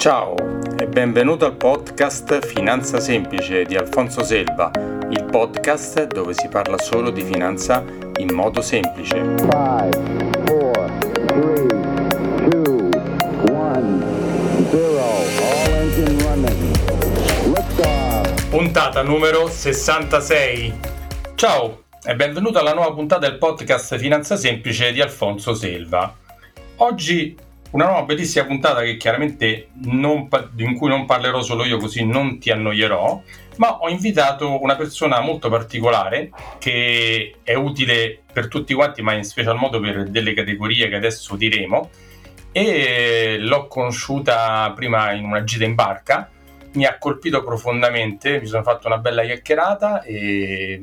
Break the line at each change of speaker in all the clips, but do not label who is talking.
Ciao e benvenuto al podcast Finanza Semplice di Alfonso Selva, il podcast dove si parla solo di finanza in modo semplice. Five, four, three, two, one, Puntata numero 66. Ciao e benvenuto alla nuova puntata del podcast Finanza Semplice di Alfonso Selva. Oggi una nuova bellissima puntata che chiaramente non, in cui non parlerò solo io così non ti annoierò, ma ho invitato una persona molto particolare che è utile per tutti quanti, ma in special modo per delle categorie che adesso diremo. E l'ho conosciuta prima in una gita in barca, mi ha colpito profondamente, mi sono fatto una bella chiacchierata e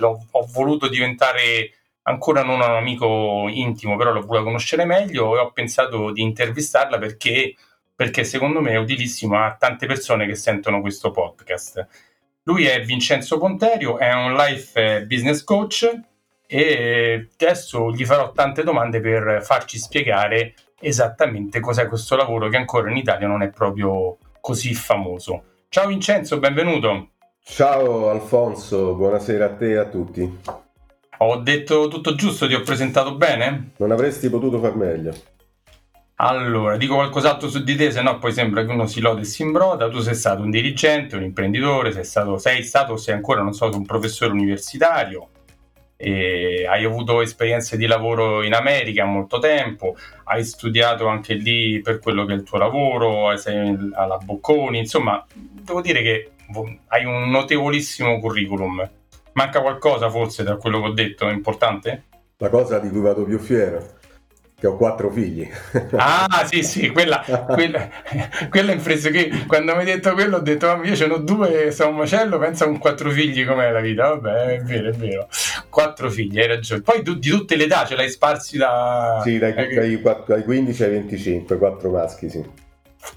ho voluto diventare ancora non un amico intimo, però l'ho voluto conoscere meglio e ho pensato di intervistarla perché, perché secondo me è utilissimo a tante persone che sentono questo podcast. Lui è Vincenzo Ponterio, è un life business coach e adesso gli farò tante domande per farci spiegare esattamente cos'è questo lavoro che ancora in Italia non è proprio così famoso. Ciao Vincenzo, benvenuto.
Ciao Alfonso, buonasera a te e a tutti.
Ho detto tutto giusto, ti ho presentato bene?
Non avresti potuto far meglio.
Allora, dico qualcos'altro su di te, se no poi sembra che uno si lode e si imbroda. Tu sei stato un dirigente, un imprenditore, sei stato, sei stato o sei ancora, non so, un professore universitario. Hai avuto esperienze di lavoro in America molto tempo, hai studiato anche lì per quello che è il tuo lavoro, sei alla Bocconi, insomma, devo dire che hai un notevolissimo curriculum. Manca qualcosa forse da quello che ho detto, è importante?
La cosa di cui vado più fiero, che ho quattro figli.
Ah sì sì, quella, quella, quella in fresco che quando mi hai detto quello ho detto oh, io ce n'ho due, sono un macello, pensa con quattro figli com'è la vita, vabbè è vero è vero, quattro figli, hai ragione. Poi tu, di tutte le età ce l'hai sparsi da...
Sì, dai, eh, dai, dai 15 ai 25, quattro maschi sì.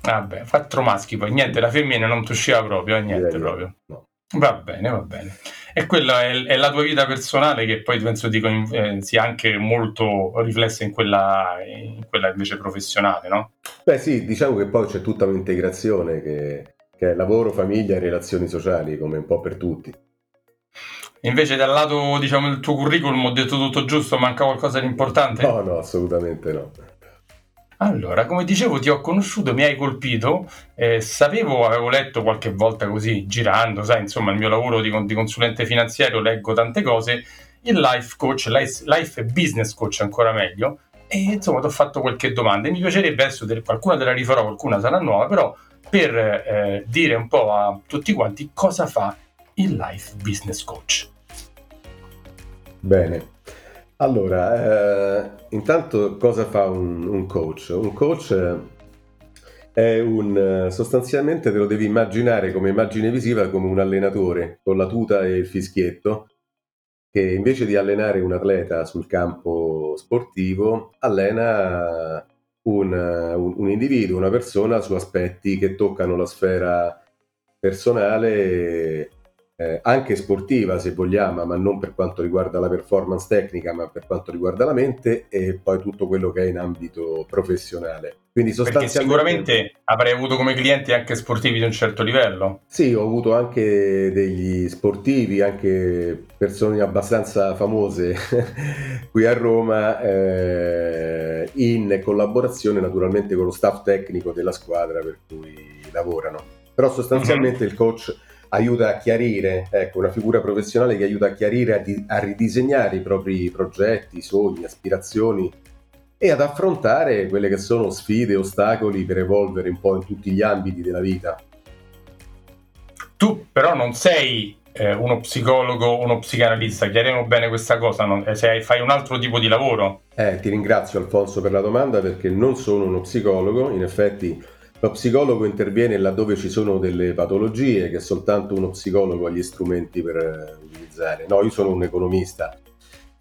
Vabbè, quattro maschi poi, niente, la femmina non ti usciva proprio, eh, niente Direi proprio. No. Va bene, va bene. E quella è, è, la tua vita personale che poi penso dico, eh, sia anche molto riflessa in quella, in quella, invece professionale, no?
Beh sì, diciamo che poi c'è tutta un'integrazione che, che è lavoro, famiglia e relazioni sociali, come un po' per tutti.
Invece dal lato diciamo, del tuo curriculum ho detto tutto giusto, manca qualcosa di importante?
No, no, assolutamente no.
Allora, come dicevo, ti ho conosciuto, mi hai colpito, eh, sapevo, avevo letto qualche volta così, girando, sai, insomma, il mio lavoro di, di consulente finanziario, leggo tante cose, il life coach, life, life business coach ancora meglio, e insomma ti ho fatto qualche domanda. Mi piacerebbe adesso, delle, qualcuna te la rifarò, qualcuna sarà nuova, però per eh, dire un po' a tutti quanti cosa fa il life business coach.
Bene, allora, eh, intanto cosa fa un, un, coach? Un coach è un, sostanzialmente te lo devi immaginare come immagine visiva come un allenatore con la tuta e il fischietto che invece di allenare un atleta sul campo sportivo allena un, un, un individuo, una persona su aspetti che toccano la sfera personale eh, anche sportiva se vogliamo, ma non per quanto riguarda la performance tecnica, ma per quanto riguarda la mente e poi tutto quello che è in ambito professionale.
Quindi sostanzialmente... sicuramente avrei avuto come clienti anche sportivi di un certo livello.
Sì, ho avuto anche degli sportivi, anche persone abbastanza famose qui a Roma, eh, in collaborazione naturalmente con lo staff tecnico della squadra per cui lavorano. Però sostanzialmente mm-hmm. il coach aiuta a chiarire, ecco, una figura professionale che aiuta a chiarire, a, di, a ridisegnare i propri progetti, sogni, aspirazioni e ad affrontare quelle che sono sfide, ostacoli per evolvere un po' in tutti gli ambiti della vita.
Tu però non sei eh, uno psicologo, uno psicanalista, chiariamo bene questa cosa, non, eh, se fai un altro tipo di lavoro.
Eh, ti ringrazio Alfonso per la domanda perché non sono uno psicologo, in effetti lo psicologo interviene laddove ci sono delle patologie che soltanto uno psicologo ha gli strumenti per eh, utilizzare. No, io sono un economista.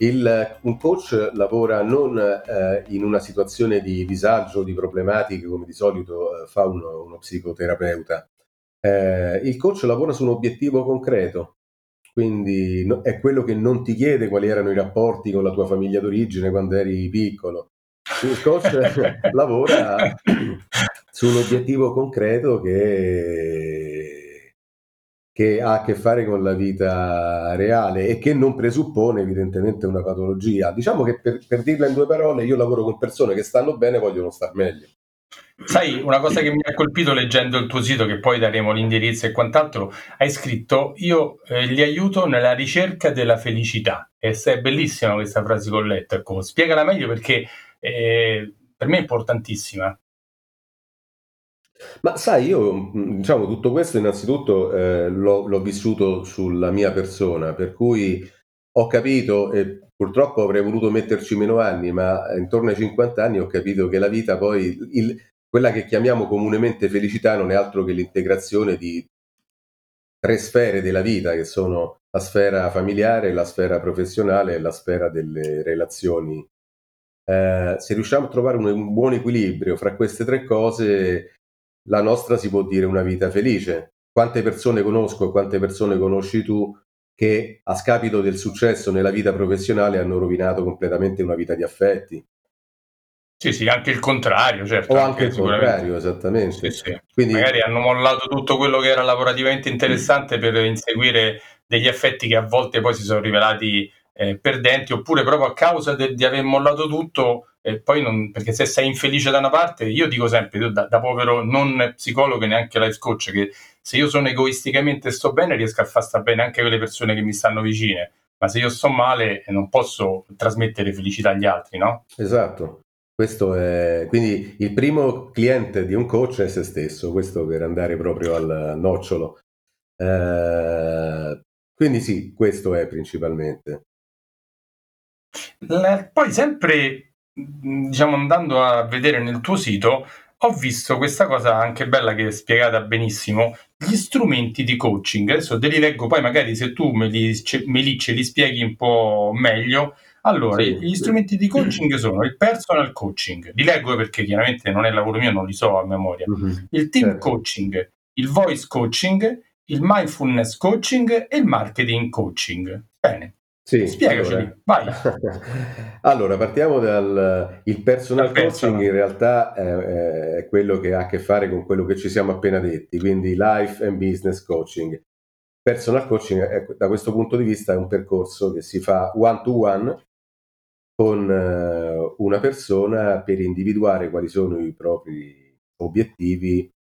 Il, un coach lavora non eh, in una situazione di disagio, di problematiche come di solito eh, fa uno, uno psicoterapeuta. Eh, il coach lavora su un obiettivo concreto, quindi no, è quello che non ti chiede quali erano i rapporti con la tua famiglia d'origine quando eri piccolo. Il coach lavora su un obiettivo concreto che, che ha a che fare con la vita reale e che non presuppone evidentemente una patologia. Diciamo che per, per dirla in due parole, io lavoro con persone che stanno bene e vogliono star meglio.
Sai, una cosa che mi ha colpito leggendo il tuo sito, che poi daremo l'indirizzo e quant'altro, hai scritto: Io eh, li aiuto nella ricerca della felicità. E è bellissima questa frase con letto. Ecco, spiegala meglio perché eh, per me è importantissima.
Ma sai, io diciamo tutto questo innanzitutto eh, l'ho, l'ho, vissuto sulla mia persona, per cui ho capito, e purtroppo avrei voluto metterci meno anni, ma intorno ai 50 anni ho capito che la vita poi, il, quella che chiamiamo comunemente felicità non è altro che l'integrazione di tre sfere della vita, che sono la sfera familiare, la sfera professionale e la sfera delle relazioni. Eh, se riusciamo a trovare un, un buon equilibrio fra queste tre cose, la nostra si può dire una vita felice. Quante persone conosco e quante persone conosci tu che a scapito del successo nella vita professionale hanno rovinato completamente una vita di affetti.
Sì, sì, anche il contrario, certo.
O anche, anche il contrario, esattamente.
Sì, sì. Quindi... Magari hanno mollato tutto quello che era lavorativamente interessante per inseguire degli effetti che a volte poi si sono rivelati eh, perdenti, oppure proprio a causa de- di aver mollato tutto, e poi non, perché se sei infelice da una parte, io dico sempre, da, da povero non psicologo e neanche life coach, che se io sono egoisticamente sto bene, riesco a far sta bene anche con le persone che mi stanno vicine, ma se io sto male non posso trasmettere felicità agli altri, no?
Esatto. Questo è quindi il primo cliente di un coach è se stesso, questo per andare proprio al nocciolo. Eh, quindi sì, questo è principalmente.
Poi sempre, diciamo, andando a vedere nel tuo sito, ho visto questa cosa anche bella che è spiegata benissimo, gli strumenti di coaching. Adesso te li leggo, poi magari se tu me li, me li ce li spieghi un po' meglio. Allora, sì. gli strumenti di coaching sono il personal coaching, li leggo perché chiaramente non è lavoro mio, non li so a memoria, mm-hmm. il team certo. coaching, il voice coaching, il mindfulness coaching e il marketing coaching. Bene,
sì, Spiegaci, allora, vai. allora, partiamo dal il personal coaching in realtà è, è, quello che ha a che fare con quello che ci siamo appena detti, quindi life and business coaching. Personal coaching è, da questo punto di vista è un percorso che si fa one to one con uh, una persona per individuare quali sono i propri obiettivi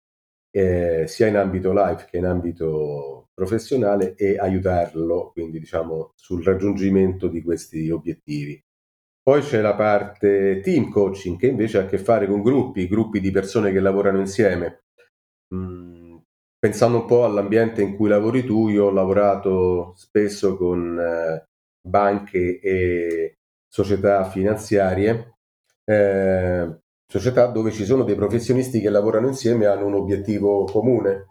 eh, sia in ambito live che in ambito professionale e aiutarlo quindi diciamo sul raggiungimento di questi obiettivi. Poi c'è la parte team coaching che invece ha a che fare con gruppi, gruppi di persone che lavorano insieme. Mm, pensando un po' all'ambiente in cui lavori tu, io ho lavorato spesso con eh, banche e società finanziarie, eh, società dove ci sono dei professionisti che lavorano insieme e hanno un obiettivo comune.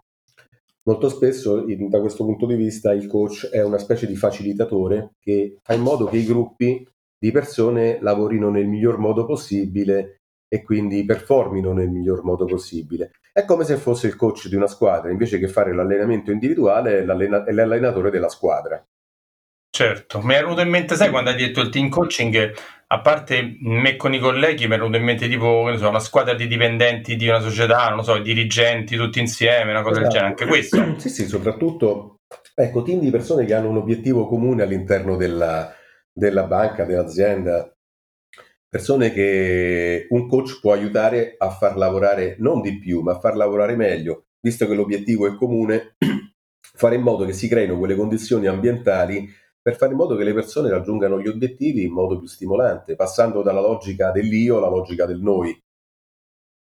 Molto spesso, da questo punto di vista, il coach è una specie di facilitatore che fa in modo che i gruppi di persone lavorino nel miglior modo possibile e quindi performino nel miglior modo possibile. È come se fosse il coach di una squadra, invece che fare l'allenamento individuale, è, l'allenatore della squadra.
Certo, mi è venuto in mente, sai, quando hai detto il team coaching, a parte me con i colleghi, mi è venuto in mente tipo, so, una squadra di dipendenti di una società, non so, i dirigenti tutti insieme, una cosa esatto. del genere, anche questo.
Sì, sì, soprattutto, ecco, team di persone che hanno un obiettivo comune all'interno della, della banca, dell'azienda, persone che un coach può aiutare a far lavorare non di più, ma a far lavorare meglio, visto che l'obiettivo è comune, fare in modo che si creino quelle condizioni ambientali per fare in modo che le persone raggiungano gli obiettivi in modo più stimolante, passando dalla logica dell'io alla logica del noi.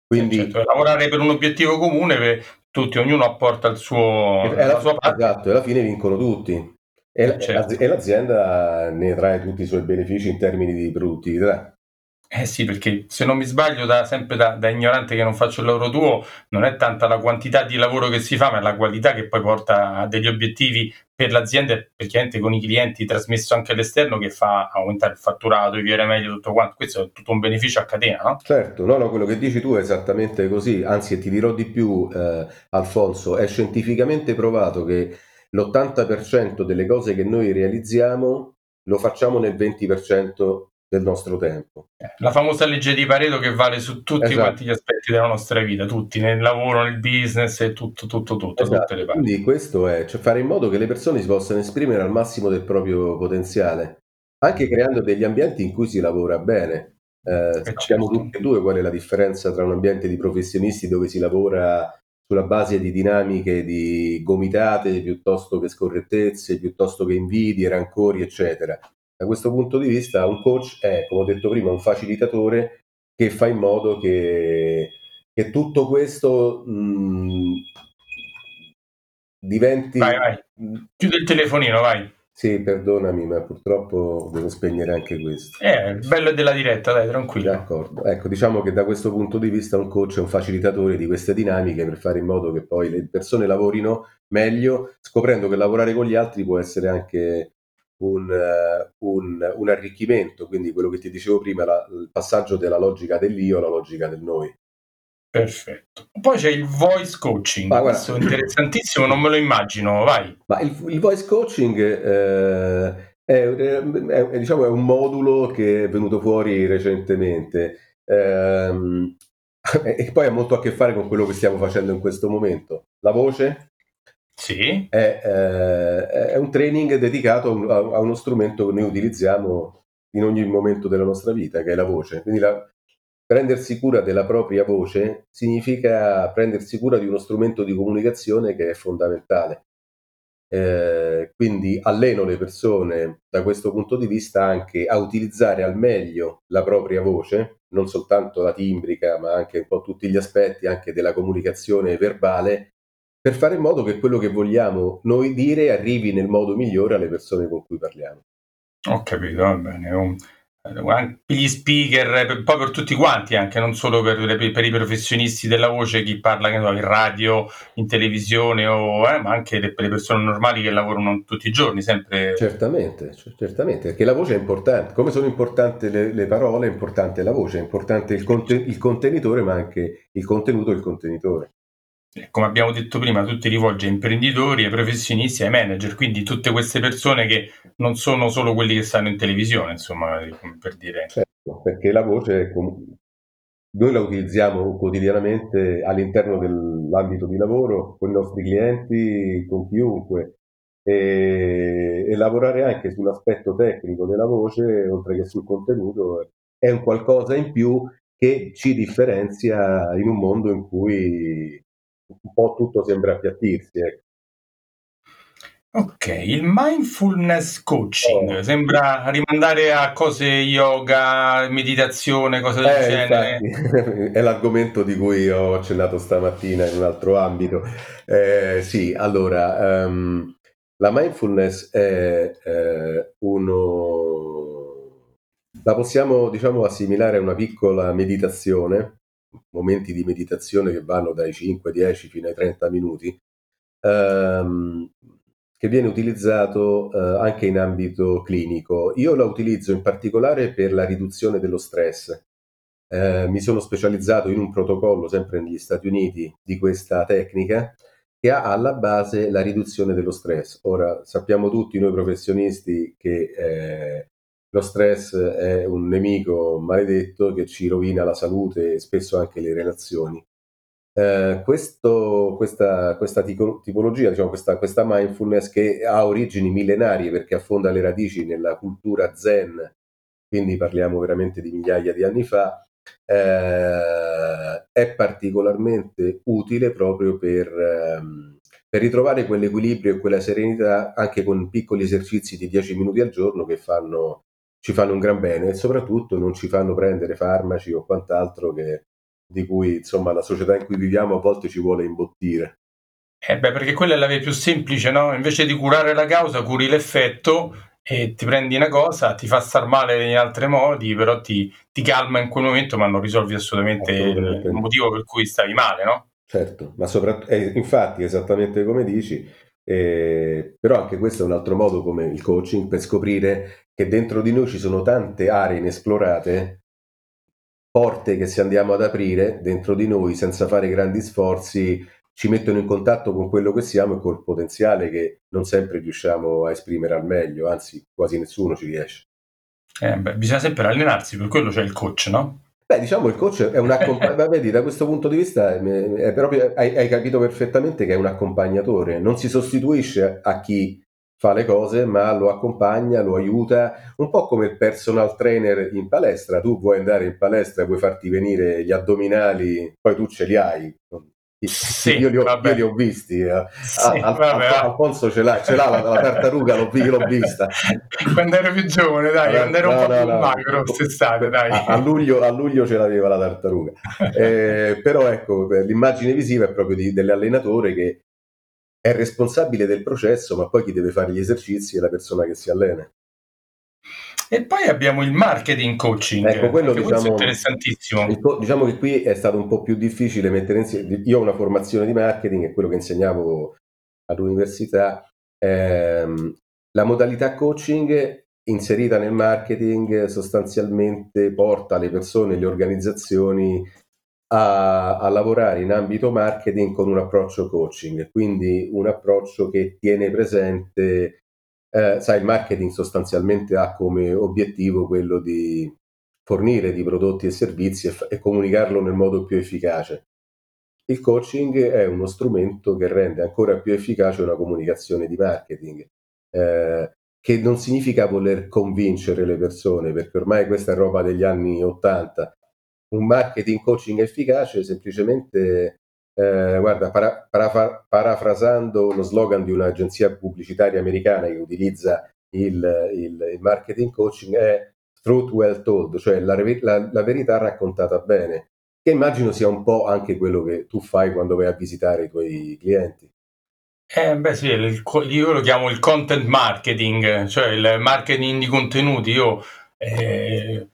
Quindi eh, certo, lavorare per un obiettivo comune, per tutti, ognuno apporta il suo,
la, la sua parte. Esatto, e alla fine vincono tutti. E, certo. e l'azienda ne trae tutti i suoi benefici in termini di produttività.
Eh sì, perché se non mi sbaglio, da, sempre da, da, ignorante che non faccio il lavoro tuo, non è tanta la quantità di lavoro che si fa, ma la qualità che poi porta a degli obiettivi per l'azienda e perché con i clienti trasmesso anche all'esterno che fa aumentare il fatturato, via meglio, tutto quanto. Questo è tutto un beneficio a catena, no?
Certo, no, no, quello che dici tu è esattamente così. Anzi, ti dirò di più, eh, Alfonso, è scientificamente provato che l'80% delle cose che noi realizziamo lo facciamo nel 20% del nostro tempo.
La famosa legge di Pareto che vale su tutti esatto. quanti gli aspetti della nostra vita, tutti, nel lavoro, nel business e tutto, tutto, tutto,
esatto. tutte le parti. Quindi questo è, cioè fare in modo che le persone si possano esprimere al massimo del proprio potenziale, anche creando degli ambienti in cui si lavora bene. Eh, eh sappiamo certo. tutti e due qual è la differenza tra un ambiente di professionisti dove si lavora sulla base di dinamiche di gomitate piuttosto che scorrettezze, piuttosto che invidie, rancori, eccetera. Da questo punto di vista un coach è, come ho detto prima, un facilitatore che fa in modo che, che tutto questo mh, diventi...
Vai, vai. Chiudi il telefonino, vai.
Sì, perdonami, ma purtroppo devo spegnere anche questo.
Eh, il bello della diretta, dai, tranquillo.
D'accordo. Ecco, diciamo che da questo punto di vista un coach è un facilitatore di queste dinamiche per fare in modo che poi le persone lavorino meglio, scoprendo che lavorare con gli altri può essere anche un, uh, un, un arricchimento, quindi quello che ti dicevo prima, la, il passaggio della logica dell'io alla logica del noi.
Perfetto. Poi c'è il voice coaching, ma questo è interessantissimo, non me lo immagino, vai.
Ma il, il voice coaching eh, è, è, è, diciamo, è, un modulo che è venuto fuori recentemente eh, e poi ha molto a che fare con quello che stiamo facendo in questo momento. La voce
sì.
è, eh, è un training dedicato a, uno strumento che noi utilizziamo in ogni momento della nostra vita, che è la voce. Quindi la, prendersi cura della propria voce significa prendersi cura di uno strumento di comunicazione che è fondamentale. Eh, quindi alleno le persone da questo punto di vista anche a utilizzare al meglio la propria voce, non soltanto la timbrica, ma anche un po' tutti gli aspetti anche della comunicazione verbale, per fare in modo che quello che vogliamo noi dire arrivi nel modo migliore alle persone con cui parliamo.
Ho capito, va bene. Un gli speaker, poi per tutti quanti, anche non solo per, per, i professionisti della voce, chi parla in radio, in televisione, o, eh, ma anche per le persone normali che lavorano tutti i giorni, sempre.
Certamente, certamente, perché la voce è importante. Come sono importanti le, le parole, è importante la voce, è importante il, conten- il contenitore, ma anche il contenuto e il contenitore
come abbiamo detto prima, tu ti rivolgi a imprenditori, ai professionisti, ai manager, quindi tutte queste persone che non sono solo quelli che stanno in televisione, insomma, per dire.
Certo, perché la voce noi la utilizziamo quotidianamente all'interno dell'ambito di lavoro, con i nostri clienti, con chiunque, e, e lavorare anche sull'aspetto tecnico della voce, oltre che sul contenuto, è un qualcosa in più che ci differenzia in un mondo in cui un po' tutto sembra appiattirsi. Ecco.
Ok, il mindfulness coaching oh. sembra rimandare a cose yoga, meditazione, cose del eh, genere.
Infatti, è l'argomento di cui ho accennato stamattina in un altro ambito. Eh, sì, allora, um, la mindfulness è eh, uno... la possiamo diciamo assimilare a una piccola meditazione momenti di meditazione che vanno dai 5, 10 fino ai 30 minuti, ehm, che viene utilizzato eh, anche in ambito clinico. Io la utilizzo in particolare per la riduzione dello stress. Eh, mi sono specializzato in un protocollo, sempre negli Stati Uniti, di questa tecnica che ha alla base la riduzione dello stress. Ora sappiamo tutti noi professionisti che eh, lo stress è un nemico maledetto che ci rovina la salute e spesso anche le relazioni. Eh, questo, questa, questa, tipologia, diciamo, questa, questa, mindfulness che ha origini millenarie perché affonda le radici nella cultura zen, quindi parliamo veramente di migliaia di anni fa, eh, è particolarmente utile proprio per, ehm, per ritrovare quell'equilibrio e quella serenità anche con piccoli esercizi di 10 minuti al giorno che fanno ci fanno un gran bene e soprattutto non ci fanno prendere farmaci o quant'altro che, di cui insomma la società in cui viviamo a volte ci vuole imbottire.
Eh beh, perché quella è la via più semplice, no? Invece di curare la causa, curi l'effetto e ti prendi una cosa, ti fa star male in altri modi, però ti, ti calma in quel momento, ma non risolvi assolutamente, assolutamente. il motivo per cui stavi male, no?
Certo, ma soprattutto, eh, infatti, esattamente come dici, eh, però anche questo è un altro modo come il coaching per scoprire che dentro di noi ci sono tante aree inesplorate, porte che se andiamo ad aprire dentro di noi senza fare grandi sforzi ci mettono in contatto con quello che siamo e col potenziale che non sempre riusciamo a esprimere al meglio, anzi quasi nessuno ci riesce.
Eh, beh, bisogna sempre allenarsi, per quello c'è il coach, no?
Beh, diciamo il coach è un accompagnatore, vedi, da questo punto di vista è proprio, hai, hai, capito perfettamente che è un accompagnatore, non si sostituisce a chi fa le cose, ma lo accompagna, lo aiuta, un po' come il personal trainer in palestra. Tu vuoi andare in palestra, vuoi farti venire gli addominali, poi tu ce li hai. Sì, io, li ho, io, li ho, visti. Eh. Sì, Al, vabbè, Alfonso ce l'ha, ce l'ha la, la, tartaruga, l'ho, l'ho, vista.
quando ero più giovane, dai, quando ero no, un po' no, più no, magro, quest'estate, dai.
A, a, luglio, a, luglio, ce l'aveva la tartaruga. Eh, però ecco, l'immagine visiva è proprio di, dell'allenatore che è responsabile del processo, ma poi chi deve fare gli esercizi è la persona che si allena.
E poi abbiamo il marketing coaching.
Ecco, quello diciamo,
interessantissimo.
Il, diciamo che qui è stato un po' più difficile mettere insieme. Io ho una formazione di marketing, è quello che insegnavo all'università. Ehm, la modalità coaching inserita nel marketing sostanzialmente porta le persone, le organizzazioni a, a, lavorare in ambito marketing con un approccio coaching, quindi un approccio che tiene presente, eh, sai, il marketing sostanzialmente ha come obiettivo quello di fornire di prodotti e servizi e, e comunicarlo nel modo più efficace. Il coaching è uno strumento che rende ancora più efficace una comunicazione di marketing, eh, che non significa voler convincere le persone, perché ormai questa è roba degli anni 80, un marketing coaching efficace semplicemente, eh, guarda, para, para, parafrasando lo slogan di un'agenzia pubblicitaria americana che utilizza il, il, il marketing coaching è truth well told, cioè la, la, la, verità raccontata bene, che immagino sia un po' anche quello che tu fai quando vai a visitare i tuoi clienti.
Eh, beh sì, il, io lo chiamo il content marketing, cioè il marketing di contenuti. Io eh,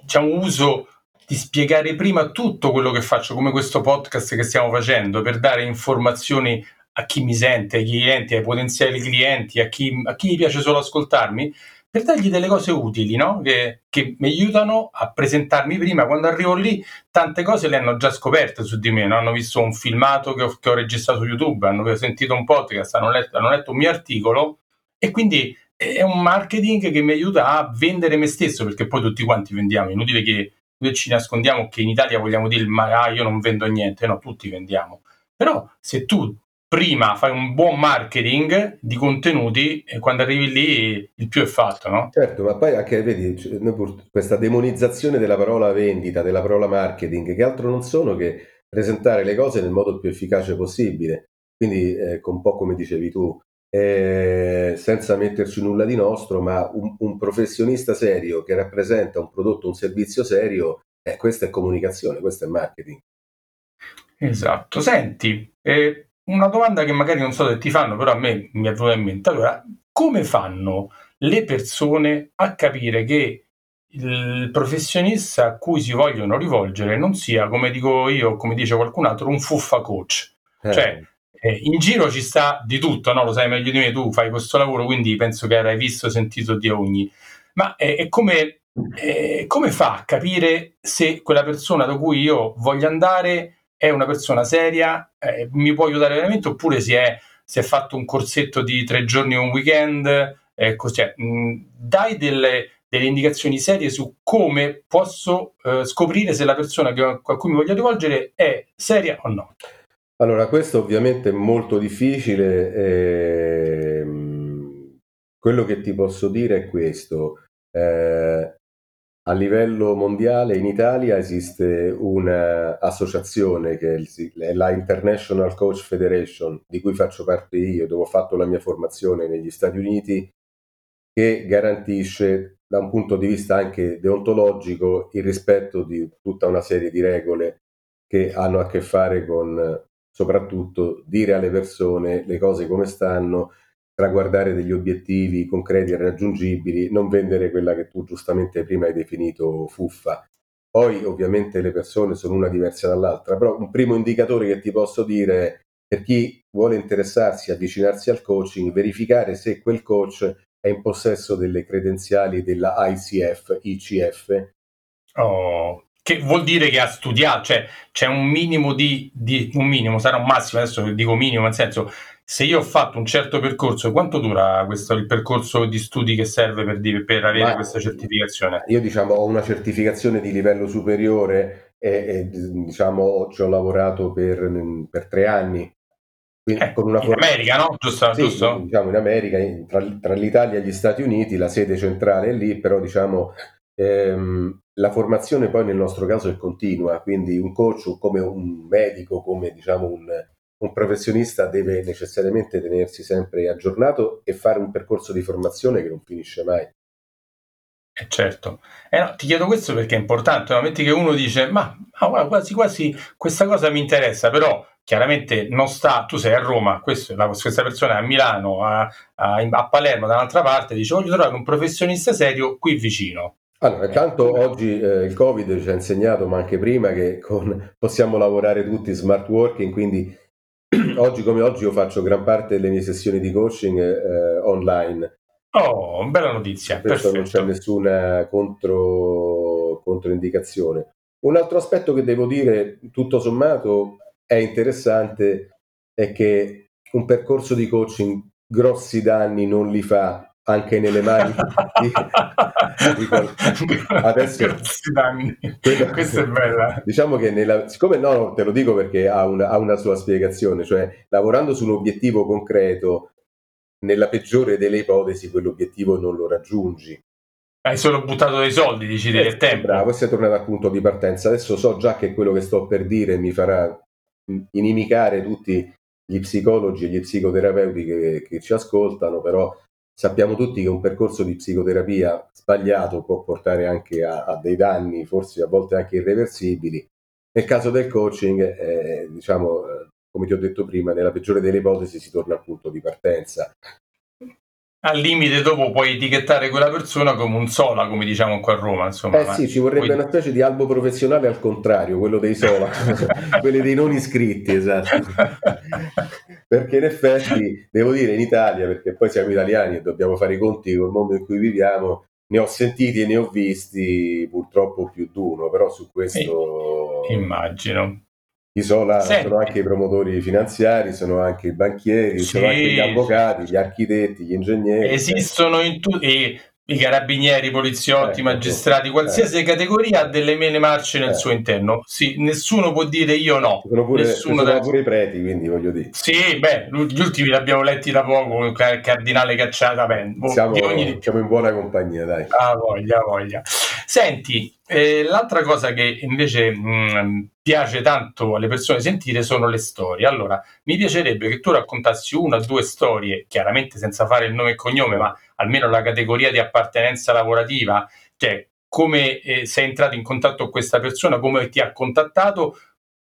diciamo, uso di spiegare prima tutto quello che faccio, come questo podcast che stiamo facendo, per dare informazioni a chi mi sente, ai clienti, ai potenziali clienti, a chi, a chi piace solo ascoltarmi, per dargli delle cose utili, no? che, che, mi aiutano a presentarmi prima. Quando arrivo lì, tante cose le hanno già scoperte su di me, no? hanno visto un filmato che ho, che ho, registrato su YouTube, hanno sentito un podcast, hanno letto, hanno letto un mio articolo e quindi è un marketing che mi aiuta a vendere me stesso, perché poi tutti quanti vendiamo, inutile che noi ci nascondiamo che in Italia vogliamo dire ma ah, io non vendo niente, no, tutti vendiamo. Però se tu prima fai un buon marketing di contenuti e quando arrivi lì il più è fatto, no?
Certo, ma poi anche, vedi, questa demonizzazione della parola vendita, della parola marketing, che altro non sono che presentare le cose nel modo più efficace possibile. Quindi, eh, un po' come dicevi tu, eh, senza metterci nulla di nostro, ma un, un, professionista serio che rappresenta un prodotto, un servizio serio, eh, questa è comunicazione, questo è marketing.
Esatto. Senti, eh, una domanda che magari non so se ti fanno, però a me mi è venuta in mente. Allora, come fanno le persone a capire che il professionista a cui si vogliono rivolgere non sia, come dico io, come dice qualcun altro, un fuffa coach? Eh. Cioè, eh, in giro ci sta di tutto, no? lo sai meglio di me, tu fai questo lavoro, quindi penso che avrai visto, sentito di ogni. Ma è come, è, come fa a capire se quella persona da cui io voglio andare è una persona seria, eh, mi può aiutare veramente, oppure se è, si è fatto un corsetto di tre giorni o un weekend, eh, cioè, mh, dai delle, delle, indicazioni serie su come posso eh, scoprire se la persona che, a cui mi voglio rivolgere è seria o no.
Allora, questo ovviamente è molto difficile. Ehm, quello che ti posso dire è questo. Eh, a livello mondiale in Italia esiste un'associazione che è la International Coach Federation, di cui faccio parte io, dove ho fatto la mia formazione negli Stati Uniti, che garantisce da un punto di vista anche deontologico il rispetto di tutta una serie di regole che hanno a che fare con soprattutto dire alle persone le cose come stanno, traguardare degli obiettivi concreti e raggiungibili, non vendere quella che tu giustamente prima hai definito fuffa. Poi ovviamente le persone sono una diversa dall'altra, però un primo indicatore che ti posso dire per chi vuole interessarsi, avvicinarsi al coaching, verificare se quel coach è in possesso delle credenziali della ICF, ICF.
Oh, che vuol dire che ha studiato, cioè c'è un minimo di, di, un minimo, sarà un massimo, adesso dico minimo, nel senso se io ho fatto un certo percorso, quanto dura questo, il percorso di studi che serve per, per avere Ma questa certificazione?
Io diciamo ho una certificazione di livello superiore e, e diciamo ci ho lavorato per, per tre anni.
Eh, con una in forma... America, no? Giusto?
Sì,
giusto?
Diciamo in America, tra, tra, l'Italia e gli Stati Uniti, la sede centrale è lì, però diciamo ehm, la formazione poi nel nostro caso è continua, quindi un coach come un medico, come diciamo un, un professionista deve necessariamente tenersi sempre aggiornato e fare un percorso di formazione che non finisce mai.
Eh certo, eh no, ti chiedo questo perché è importante, no? metti che uno dice ma, ma quasi quasi questa cosa mi interessa, però chiaramente non sta, tu sei a Roma, questo, la, questa persona è a Milano, a, a, a Palermo, da un'altra parte, dice voglio trovare un professionista serio qui vicino.
Allora, intanto oggi eh, il Covid ci ha insegnato, ma anche prima, che con, possiamo lavorare tutti smart working, quindi oggi come oggi io faccio gran parte delle mie sessioni di coaching eh, online.
Oh, bella notizia.
Questo non c'è nessuna contro, controindicazione. Un altro aspetto che devo dire, tutto sommato, è interessante, è che un percorso di coaching grossi danni non li fa anche nelle mani di,
di adesso quello, questa è bella.
Diciamo che nella, siccome no te lo dico perché ha una, ha una sua spiegazione cioè lavorando su un obiettivo concreto nella peggiore delle ipotesi quell'obiettivo non lo raggiungi.
Hai solo buttato dei soldi dici del eh, tempo.
bravo sei tornato al punto di partenza. Adesso so già che quello che sto per dire mi farà inimicare tutti gli psicologi e gli psicoterapeuti che, che ci ascoltano però Sappiamo tutti che un percorso di psicoterapia sbagliato può portare anche a, a dei danni, forse a volte anche irreversibili. Nel caso del coaching, eh, diciamo, eh, come ti ho detto prima, nella peggiore delle ipotesi si torna al punto di partenza
al limite dopo puoi etichettare quella persona come un sola, come diciamo qua a Roma. Insomma,
eh sì, ci vorrebbe poi... una specie di albo professionale al contrario, quello dei sola, quelli dei non iscritti, esatto. perché in effetti, devo dire, in Italia, perché poi siamo italiani e dobbiamo fare i conti col mondo in cui viviamo, ne ho sentiti e ne ho visti purtroppo più di uno, però su questo...
Immagino.
I Sola Senti. sono anche i promotori finanziari, sono anche i banchieri, sì. sono anche gli avvocati, gli architetti, gli ingegneri.
Esistono in tutti i carabinieri, i poliziotti, i eh, magistrati, eh. qualsiasi eh. categoria ha delle mele marce nel eh. suo interno. Sì, nessuno può dire io no.
Sono pure,
nessuno
sono pure i preti, quindi voglio dire.
Sì, beh, gli ultimi li abbiamo letti da poco, il cardinale Cacciata. Beh,
boh, siamo, ogni... siamo in buona compagnia, dai.
Ah, voglia, voglia. Senti, eh, l'altra cosa che invece mh, mm, piace tanto alle persone sentire sono le storie. Allora, mi piacerebbe che tu raccontassi una o due storie, chiaramente senza fare il nome e cognome, ma almeno la categoria di appartenenza lavorativa, cioè come eh, sei entrato in contatto con questa persona, come ti ha contattato,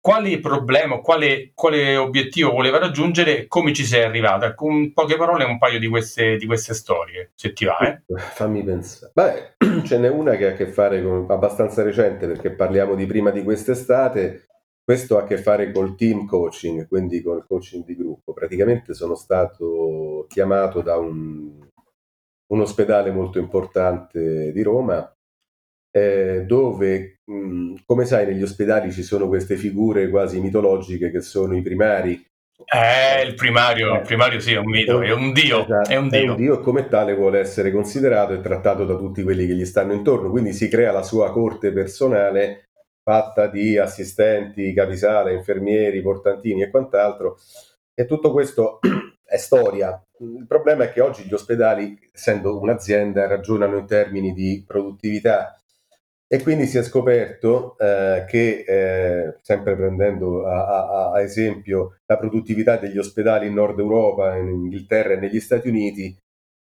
quale problema, quale, quale, obiettivo voleva raggiungere e come ci sei arrivato? Con poche parole un paio di queste, di queste storie, se ti va. Eh?
Fammi pensare. Beh, ce n'è una che ha a che fare con abbastanza recente perché parliamo di prima di quest'estate. Questo ha a che fare col team coaching, quindi col coaching di gruppo. Praticamente sono stato chiamato da un, un ospedale molto importante di Roma eh, dove, mh, come sai, negli ospedali ci sono queste figure quasi mitologiche che sono i primari.
Eh, il primario, eh, il primario sì, è un mito, è un dio, esatto, è un dio.
È un dio e come tale vuole essere considerato e trattato da tutti quelli che gli stanno intorno, quindi si crea la sua corte personale fatta di assistenti, capisale, infermieri, portantini e quant'altro. E tutto questo è storia. Il problema è che oggi gli ospedali, essendo un'azienda, ragionano in termini di produttività e quindi si è scoperto eh, che, eh, sempre prendendo a, a, a, esempio la produttività degli ospedali in Nord Europa, in Inghilterra e negli Stati Uniti,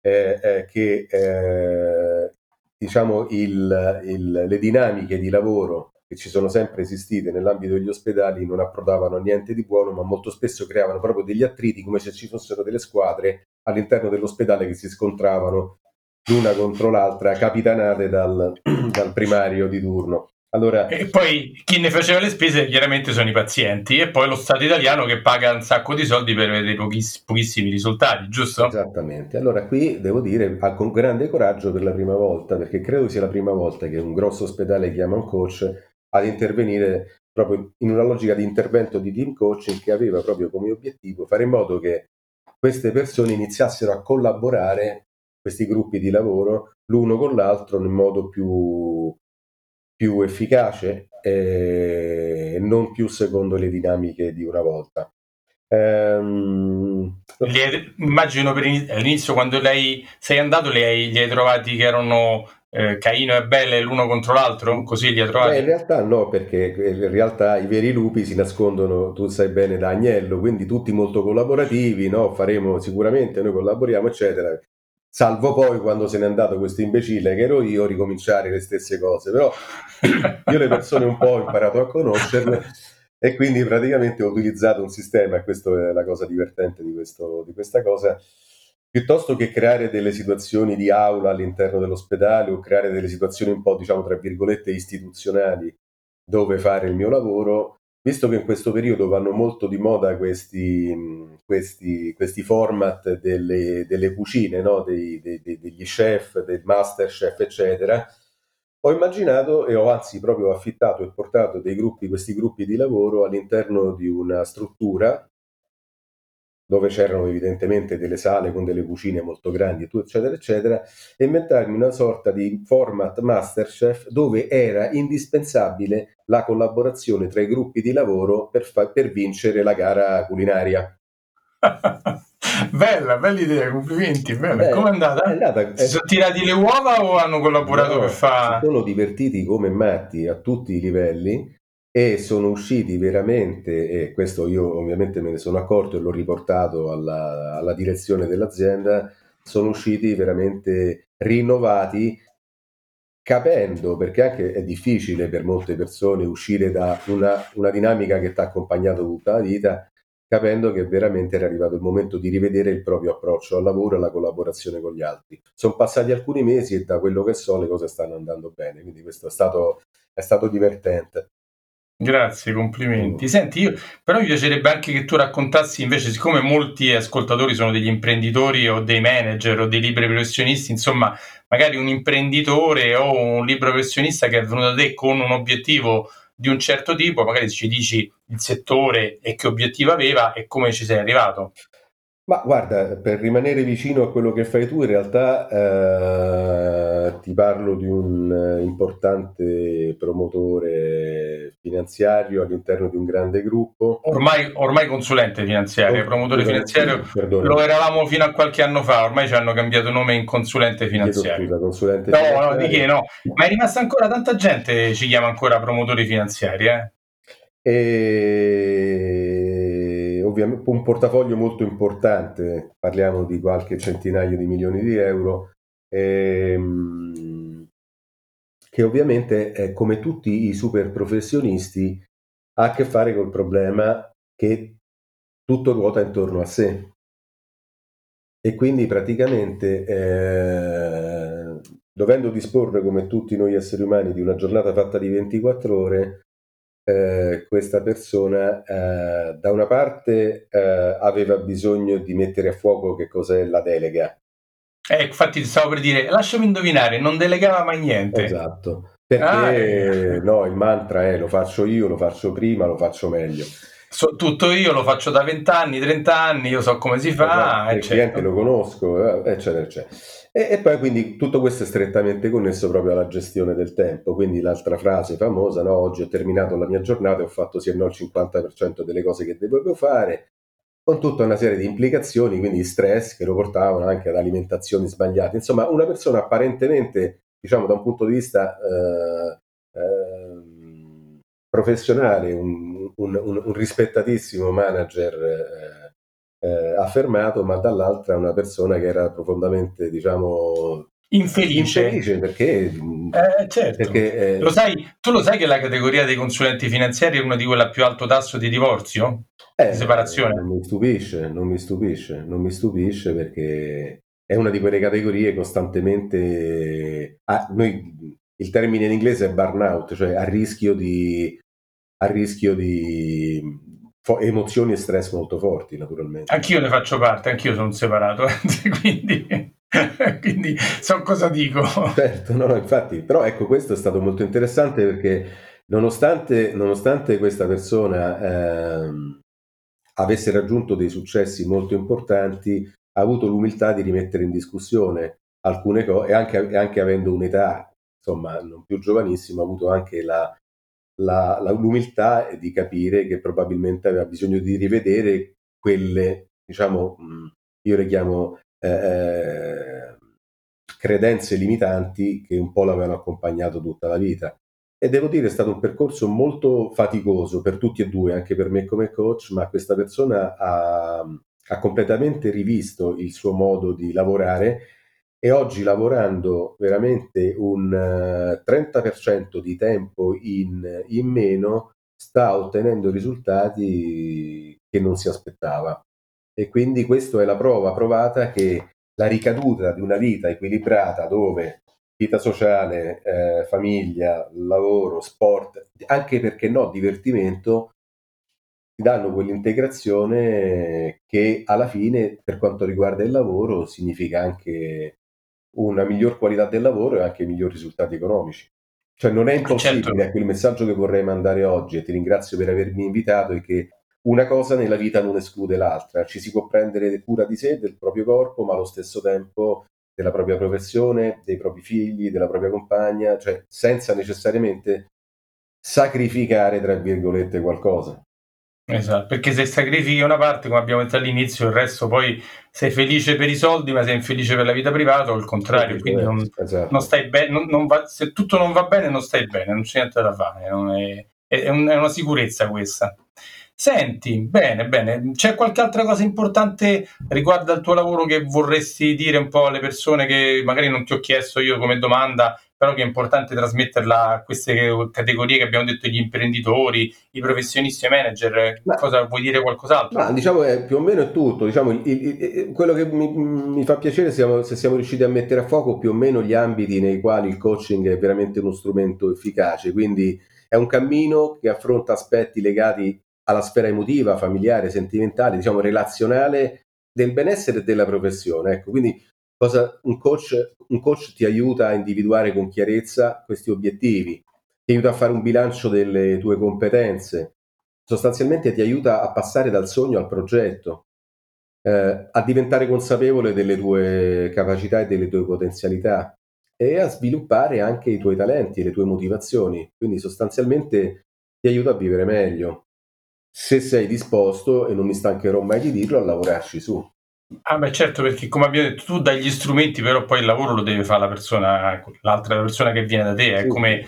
eh, che eh, diciamo il, il, le dinamiche di lavoro che ci sono sempre esistite nell'ambito degli ospedali non approdavano a niente di buono, ma molto spesso creavano proprio degli attriti come se ci fossero delle squadre all'interno dell'ospedale che si scontravano l'una contro l'altra, capitanate dal, dal primario di turno. Allora,
e poi chi ne faceva le spese chiaramente sono i pazienti e poi lo Stato italiano che paga un sacco di soldi per vedere pochiss- pochissimi risultati, giusto?
Esattamente. Allora qui devo dire con grande coraggio per la prima volta, perché credo sia la prima volta che un grosso ospedale chiama un coach ad intervenire proprio in una logica di intervento di team coaching che aveva proprio come obiettivo fare in modo che queste persone iniziassero a collaborare, questi gruppi di lavoro, l'uno con l'altro in modo più, più efficace e non più secondo le dinamiche di una volta.
Ehm... immagino per all'inizio quando lei sei andato li hai, li hai trovati che erano eh, Caino e Abele l'uno contro l'altro? Così li ha trovati?
Beh, in realtà no, perché in realtà i veri lupi si nascondono, tu sai bene, da agnello, quindi tutti molto collaborativi, no? faremo sicuramente, noi collaboriamo, eccetera. Salvo poi quando se n'è andato questo imbecille che ero io ricominciare le stesse cose, però io le persone un po' ho imparato a conoscerle e quindi praticamente ho utilizzato un sistema, e questa è la cosa divertente di, questo, di questa cosa, piuttosto che creare delle situazioni di aula all'interno dell'ospedale o creare delle situazioni un po', diciamo, tra virgolette, istituzionali dove fare il mio lavoro, visto che in questo periodo vanno molto di moda questi, questi, questi format delle, delle cucine, no? dei, dei, degli chef, del master chef, eccetera, ho immaginato e ho anzi proprio affittato e portato dei gruppi, questi gruppi di lavoro all'interno di una struttura dove c'erano evidentemente delle sale con delle cucine molto grandi, eccetera, eccetera, e inventarmi una sorta di format Masterchef dove era indispensabile la collaborazione tra i gruppi di lavoro per, fa- per vincere la gara culinaria.
bella, bella idea, complimenti. Bella. Come è andata? È andata si sono tirati le uova o hanno collaborato no, per fare?
Sono divertiti come matti a tutti i livelli e sono usciti veramente, e questo io ovviamente me ne sono accorto e l'ho riportato alla, alla direzione dell'azienda, sono usciti veramente rinnovati capendo, perché anche è difficile per molte persone uscire da una, una dinamica che ti ha accompagnato tutta la vita, capendo che veramente era arrivato il momento di rivedere il proprio approccio al lavoro e alla collaborazione con gli altri. Sono passati alcuni mesi e da quello che so le cose stanno andando bene, quindi questo è stato, è stato divertente.
Grazie, complimenti. Senti, io, però mi piacerebbe anche che tu raccontassi invece, siccome molti ascoltatori sono degli imprenditori o dei manager o dei libri professionisti, insomma, magari un imprenditore o un libro professionista che è venuto da te con un obiettivo di un certo tipo, magari ci dici il settore e che obiettivo aveva e come ci sei arrivato.
Ma guarda, per rimanere vicino a quello che fai tu, in realtà eh, ti parlo di un eh, importante promotore finanziario all'interno di un grande gruppo.
Ormai, ormai consulente finanziario, oh, promotore finanziario perdone. lo eravamo fino a qualche anno fa, ormai ci hanno cambiato nome in consulente finanziario. Scusa, consulente no, finanziario. no, di che no, ma è rimasta ancora tanta gente, ci chiama ancora promotori finanziari, eh?
E ovviamente un portafoglio molto importante, parliamo di qualche centinaio di milioni di euro, ehm, che ovviamente, è, come tutti i super professionisti, ha a che fare col problema che tutto ruota intorno a sé. E quindi praticamente, eh, dovendo disporre come tutti noi esseri umani di una giornata fatta di 24 ore, eh, questa persona eh, da una parte eh, aveva bisogno di mettere a fuoco che cos'è la delega.
Eh, infatti stavo per dire, lasciami indovinare, non delegava mai niente.
Esatto, perché ah, eh. no, il mantra è lo faccio io, lo faccio prima, lo faccio meglio.
So, tutto io lo faccio da 20 anni, 30 anni, io so come si fa.
Esatto, il cliente lo conosco, eccetera, eccetera. E, e, poi quindi tutto questo è strettamente connesso proprio alla gestione del tempo. Quindi l'altra frase famosa, no? oggi ho terminato la mia giornata e ho fatto sì e no il 50% delle cose che dovevo fare, con tutta una serie di implicazioni, quindi stress che lo portavano anche ad alimentazioni sbagliate. Insomma, una persona apparentemente, diciamo da un punto di vista eh, eh, professionale, un, un, un, un, rispettatissimo manager. Eh, affermato, ma dall'altra una persona che era profondamente, diciamo,
infelice.
infelice perché,
eh, certo. perché eh, lo sai, tu lo sai che la categoria dei consulenti finanziari è una di quelle a più alto tasso di divorzio?
Eh, di separazione? Non mi stupisce, non mi stupisce, non mi stupisce perché è una di quelle categorie costantemente... Ah, noi, il termine in inglese è burnout, cioè a rischio di, a rischio di fo- emozioni e stress molto forti, naturalmente.
Anch'io ne faccio parte, anch'io sono separato, quindi, quindi so cosa dico.
Certo, no, no, infatti, però ecco, questo è stato molto interessante perché nonostante, nonostante questa persona ehm, avesse raggiunto dei successi molto importanti, ha avuto l'umiltà di rimettere in discussione alcune cose e anche, anche avendo un'età insomma non più giovanissima, ha avuto anche la, la, la, l'umiltà di capire che probabilmente aveva bisogno di rivedere quelle, diciamo, io le chiamo eh, eh, credenze limitanti che un po' l'avevano accompagnato tutta la vita. E devo dire è stato un percorso molto faticoso per tutti e due, anche per me come coach, ma questa persona ha, ha completamente rivisto il suo modo di lavorare e oggi lavorando veramente un 30% eh, di tempo in, in meno sta ottenendo risultati che non si aspettava. E quindi questa è la prova provata che la ricaduta di una vita equilibrata dove vita sociale, eh, famiglia, lavoro, sport, anche perché no, divertimento, ti danno quell'integrazione che alla fine, per quanto riguarda il lavoro, significa anche una miglior qualità del lavoro e anche migliori risultati economici. Cioè non è impossibile, certo. ecco il messaggio che vorrei mandare oggi e ti ringrazio per avermi invitato è che una cosa nella vita non esclude l'altra, ci si può prendere cura di sé, del proprio corpo, ma allo stesso tempo della propria professione, dei propri figli, della propria compagna, cioè senza necessariamente sacrificare, tra virgolette, qualcosa.
Esatto, perché se sacrifichi una parte, come abbiamo detto all'inizio, il resto poi sei felice per i soldi, ma sei infelice per la vita privata o il contrario, quindi non, esatto. non stai bene, non, non va, se tutto non va bene non stai bene, non c'è niente da fare, è, è, un, è una sicurezza questa. Senti, bene, bene, c'è qualche altra cosa importante riguardo al tuo lavoro che vorresti dire un po' alle persone che magari non ti ho chiesto io come domanda, però che è importante trasmetterla a queste categorie che abbiamo detto, gli imprenditori, i professionisti e manager. Ma, Cosa vuoi dire qualcos'altro?
Ma, diciamo è, più o meno è tutto. Diciamo, il, il, il, quello che mi, mi, fa piacere siamo, se siamo riusciti a mettere a fuoco più o meno gli ambiti nei quali il coaching è veramente uno strumento efficace. Quindi è un cammino che affronta aspetti legati alla sfera emotiva, familiare, sentimentale, diciamo relazionale del benessere e della professione. Ecco, quindi cosa, un, coach, un coach ti aiuta a individuare con chiarezza questi obiettivi, ti aiuta a fare un bilancio delle tue competenze, sostanzialmente ti aiuta a passare dal sogno al progetto, eh, a diventare consapevole delle tue capacità e delle tue potenzialità e a sviluppare anche i tuoi talenti le tue motivazioni. Quindi sostanzialmente ti aiuta a vivere meglio. Se sei disposto, e non mi stancherò mai di dirlo, a lavorarci su.
Ah beh certo, perché come abbiamo detto, tu dai gli strumenti, però poi il lavoro lo deve fare la persona, l'altra persona che viene da te, è sì. come, eh,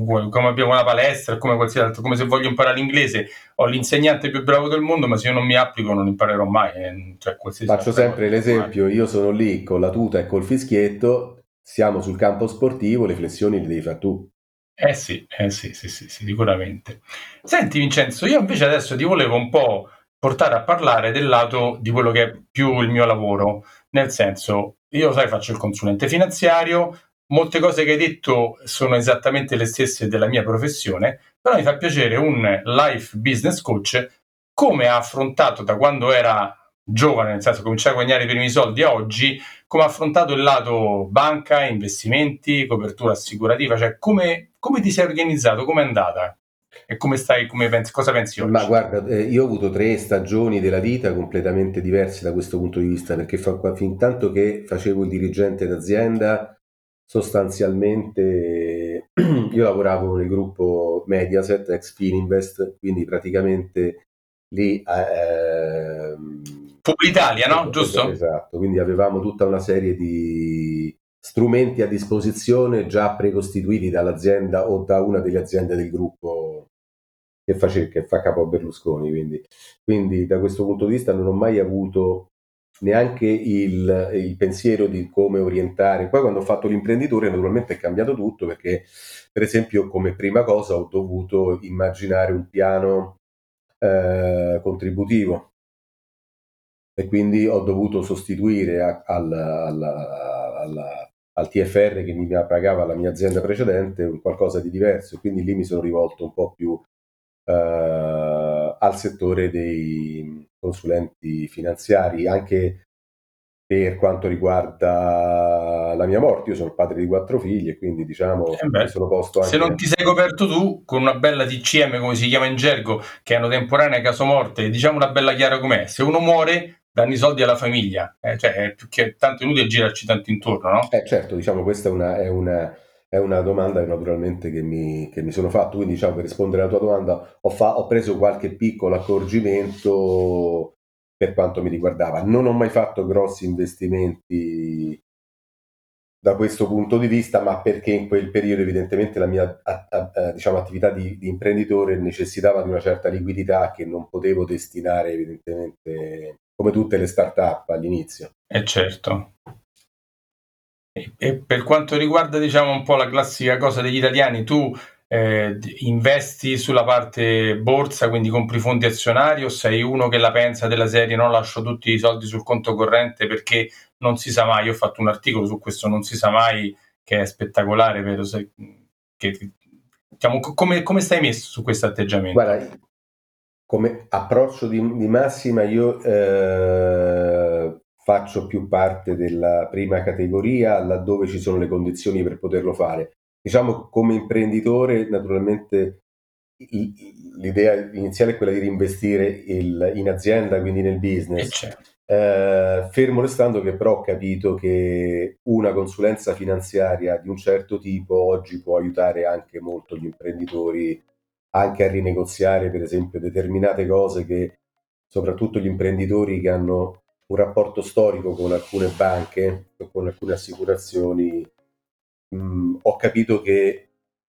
come abbiamo una palestra, come qualsiasi altro, come se voglio imparare l'inglese, ho l'insegnante più bravo del mondo, ma se io non mi applico non imparerò mai. Eh, cioè,
Faccio sempre l'esempio, io sono lì con la tuta e col fischietto, siamo sul campo sportivo, le flessioni le devi fare tu.
Eh sì, eh sì, sì, sì, sì, sicuramente. Senti Vincenzo, io invece adesso ti volevo un po' portare a parlare del lato di quello che è più il mio lavoro, nel senso, io sai, faccio il consulente finanziario, molte cose che hai detto sono esattamente le stesse della mia professione, però mi fa piacere un life business coach come ha affrontato da quando era giovane, nel senso cominciare a guadagnare i primi soldi a oggi, come ha affrontato il lato banca, investimenti, copertura assicurativa, cioè come, come ti sei organizzato, come è andata? E come stai, come pensi, cosa pensi oggi?
Ma guarda, eh, io ho avuto tre stagioni della vita completamente diverse da questo punto di vista, perché fa, fin tanto che facevo il dirigente d'azienda, sostanzialmente io lavoravo nel gruppo Mediaset, ex Fininvest, quindi praticamente lì... Eh,
Publitalia, no? Giusto?
Esatto, quindi avevamo tutta una serie di strumenti a disposizione già precostituiti dall'azienda o da una delle aziende del gruppo che, face, che fa capo a Berlusconi. Quindi. quindi. da questo punto di vista non ho mai avuto neanche il, il, pensiero di come orientare. Poi quando ho fatto l'imprenditore naturalmente è cambiato tutto perché per esempio come prima cosa ho dovuto immaginare un piano eh, contributivo e quindi ho dovuto sostituire a, al, al, al, al, TFR che mi pagava la mia azienda precedente qualcosa di diverso, quindi lì mi sono rivolto un po' più eh, al settore dei consulenti finanziari, anche per quanto riguarda la mia morte. Io sono padre di quattro figli e quindi diciamo
eh beh, sono posto anche... Se non ti sei coperto tu con una bella TCM, come si chiama in gergo, che hanno temporanea caso morte, diciamo una bella chiara com'è, se uno muore danno i soldi alla famiglia, eh, cioè è più che tanto inutile girarci tanto intorno, no?
Eh certo, diciamo questa è una, è una, è una domanda naturalmente che mi, che mi, sono fatto, quindi diciamo per rispondere alla tua domanda ho, fa, ho preso qualche piccolo accorgimento per quanto mi riguardava. Non ho mai fatto grossi investimenti da questo punto di vista, ma perché in quel periodo evidentemente la mia diciamo, attività di, di, imprenditore necessitava di una certa liquidità che non potevo destinare evidentemente come tutte le start-up all'inizio.
Eh certo. E, e per quanto riguarda diciamo un po' la classica cosa degli italiani, tu eh, investi sulla parte borsa, quindi compri fondi azionari o sei uno che la pensa della serie no lascio tutti i soldi sul conto corrente perché non si sa mai, io ho fatto un articolo su questo non si sa mai che è spettacolare, vero? Che, diciamo, come, come stai messo su questo atteggiamento?
Guarda, come approccio di, di massima io eh, faccio più parte della prima categoria laddove ci sono le condizioni per poterlo fare diciamo come imprenditore naturalmente l'idea iniziale è quella di reinvestire il, in azienda, quindi nel business. Eh, certo. Eh, fermo restando che però ho capito che una consulenza finanziaria di un certo tipo oggi può aiutare anche molto gli imprenditori anche a rinegoziare per esempio determinate cose che soprattutto gli imprenditori che hanno un rapporto storico con alcune banche o con alcune assicurazioni mh, ho capito che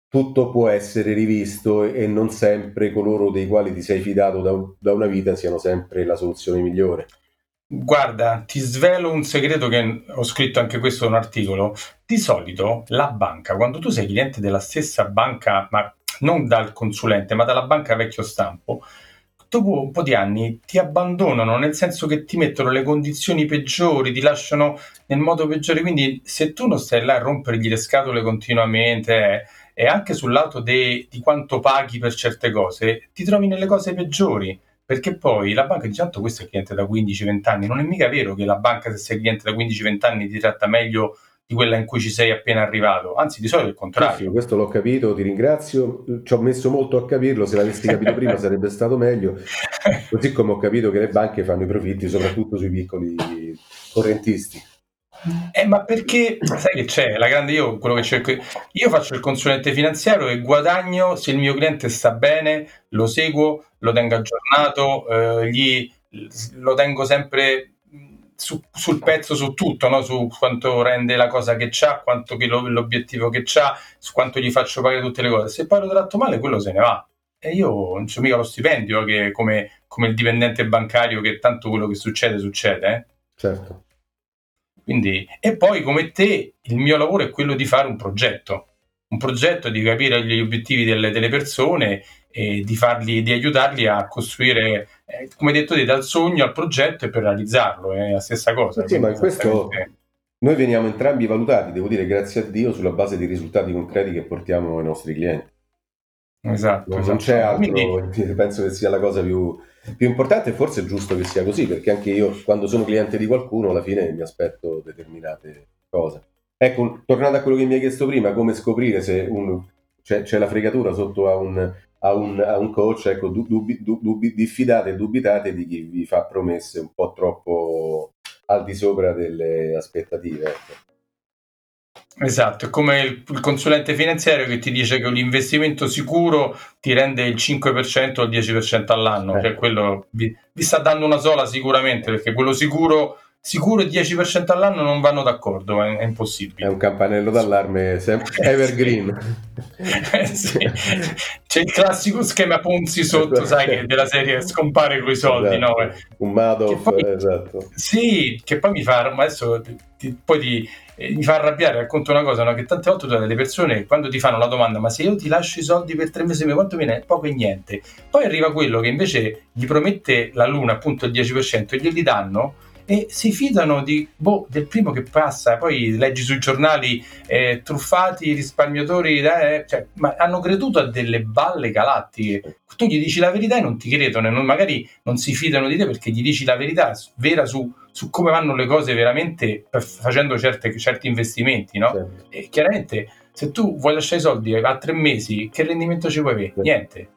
tutto può essere rivisto e non sempre coloro dei quali ti sei fidato da, da una vita siano sempre la soluzione migliore.
Guarda, ti svelo un segreto che ho scritto anche questo in un articolo. Di solito la banca, quando tu sei cliente della stessa banca, ma non dal consulente, ma dalla banca vecchio stampo, dopo un po' di anni ti abbandonano, nel senso che ti mettono le condizioni peggiori, ti lasciano nel modo peggiore. Quindi, se tu non stai là a rompergli le scatole continuamente e anche sul lato de, di quanto paghi per certe cose, ti trovi nelle cose peggiori. Perché poi la banca dice: Tanto questo è cliente da 15-20 anni. Non è mica vero che la banca, se sei cliente da 15-20 anni, ti tratta meglio di quella in cui ci sei appena arrivato, anzi di solito è il contrario.
Sì, questo l'ho capito, ti ringrazio, ci ho messo molto a capirlo, se l'avessi capito prima sarebbe stato meglio, così come ho capito che le banche fanno i profitti soprattutto sui piccoli correntisti.
Eh, ma perché sai che c'è la grande io quello che cerco io faccio il consulente finanziario e guadagno se il mio cliente sta bene, lo seguo, lo tengo aggiornato, eh, gli, lo tengo sempre su, sul pezzo su tutto, no? su quanto rende la cosa che c'ha, quanto che lo, l'obiettivo che c'ha, su quanto gli faccio pagare tutte le cose. Se poi lo tratto male, quello se ne va. E io non c'ho mica lo stipendio che come, come, il dipendente bancario che tanto quello che succede succede. Eh?
Certo.
Quindi, e poi come te, il mio lavoro è quello di fare un progetto, un progetto di capire gli obiettivi delle, delle persone e di, farli, di aiutarli a costruire eh, come detto te, dal sogno al progetto e per realizzarlo, è la stessa cosa.
Sì, ma questo noi veniamo entrambi valutati, devo dire, grazie a Dio, sulla base dei risultati concreti che portiamo ai nostri clienti.
Esatto.
Non,
esatto.
c'è altro, Quindi... penso che sia la cosa più, più importante e forse è giusto che sia così, perché anche io quando sono cliente di qualcuno alla fine mi aspetto determinate cose. Ecco, tornando a quello che mi hai chiesto prima, come scoprire se un, c'è, c'è, la fregatura sotto a un, a un, a un coach, ecco, dubbi, dubbi, diffidate e dubitate di chi vi fa promesse un po' troppo al di sopra delle aspettative. Ecco.
Esatto, è come il, il, consulente finanziario che ti dice che l'investimento sicuro ti rende il 5% o il 10% all'anno, eh. cioè quello vi, vi, sta dando una sola sicuramente, perché quello sicuro sicuro il 10% all'anno non vanno d'accordo, è, è impossibile.
È un campanello d'allarme evergreen.
eh, sì. C'è il classico schema Ponzi sotto, sai, che della serie scompare con i soldi, esatto. no?
Un Madoff, poi, esatto.
Sì, che poi mi fa, adesso ti, poi ti, eh, mi fa arrabbiare, racconto una cosa, no? che tante volte tu hai delle persone, quando ti fanno la domanda, ma se io ti lascio i soldi per tre mesi, quanto viene? Poco e niente. Poi arriva quello che invece gli promette la luna, appunto il 10%, e glieli danno e si fidano di, boh, del primo che passa. Poi leggi sui giornali eh, truffati risparmiatori, eh, cioè, ma hanno creduto a delle balle galattiche. Tu gli dici la verità e non ti credono, non, magari non si fidano di te perché gli dici la verità vera su, su come vanno le cose veramente facendo certe, certi investimenti, no? Certo. E chiaramente se tu vuoi lasciare i soldi a tre mesi, che rendimento ci puoi avere? Certo. Niente.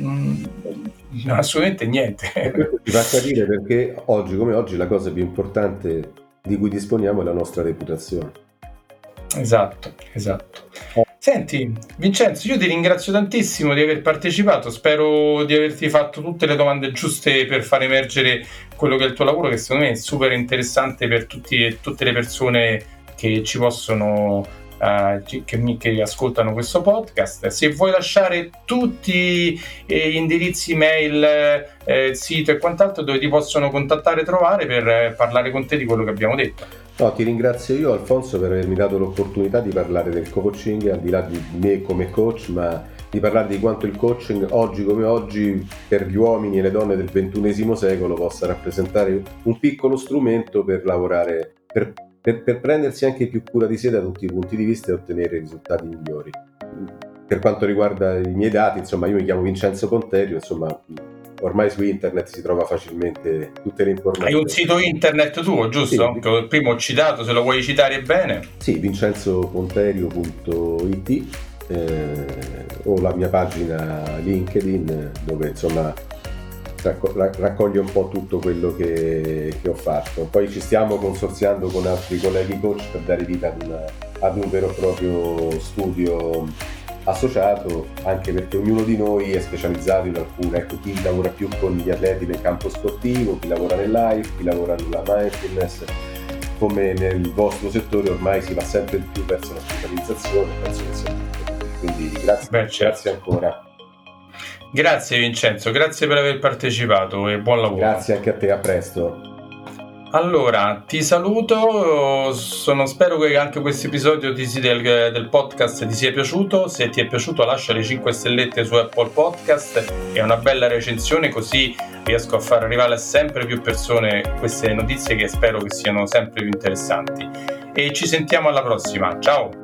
Mm, assolutamente niente.
Ti fa capire perché oggi come oggi la cosa più importante di cui disponiamo è la nostra reputazione.
Esatto, esatto. Senti, Vincenzo, io ti ringrazio tantissimo di aver partecipato, spero di averti fatto tutte le domande giuste per far emergere quello che è il tuo lavoro, che secondo me è super interessante per tutti, tutte le persone che ci possono Uh, che, che, ascoltano questo podcast. Se vuoi lasciare tutti eh, gli indirizzi mail, eh, sito e quant'altro dove ti possono contattare e trovare per eh, parlare con te di quello che abbiamo detto.
No, ti ringrazio io Alfonso per avermi dato l'opportunità di parlare del coaching, al di là di me come coach, ma di parlare di quanto il coaching oggi come oggi per gli uomini e le donne del XXI secolo possa rappresentare un piccolo strumento per lavorare, per, per, per prendersi anche più cura di sé da tutti i punti di vista e ottenere risultati migliori. Per quanto riguarda i miei dati, insomma, io mi chiamo Vincenzo Ponterio, insomma, ormai su internet si trova facilmente tutte le informazioni.
Hai un sito internet tuo, giusto? Sì. Che prima ho citato, se lo vuoi citare bene.
Sì, vincenzoponterio.it eh, o la mia pagina LinkedIn dove insomma raccoglie un po' tutto quello che, che, ho fatto. Poi ci stiamo consorziando con altri colleghi coach per dare vita ad, una, ad un vero e proprio studio associato anche perché ognuno di noi è specializzato in alcune, ecco chi lavora più con gli atleti nel campo sportivo, chi lavora nel live, chi lavora nella mindfulness, come nel vostro settore ormai si va sempre di più verso la specializzazione, penso che sia quindi grazie, Beh, certo. grazie ancora.
Grazie Vincenzo, grazie per aver partecipato e buon lavoro.
Grazie anche a te, a presto.
Allora, ti saluto, sono, spero che anche questo episodio del, del, podcast ti sia piaciuto, se ti è piaciuto lascia le 5 stellette su Apple Podcast e una bella recensione così riesco a far arrivare a sempre più persone queste notizie che spero che siano sempre più interessanti. E ci sentiamo alla prossima, ciao!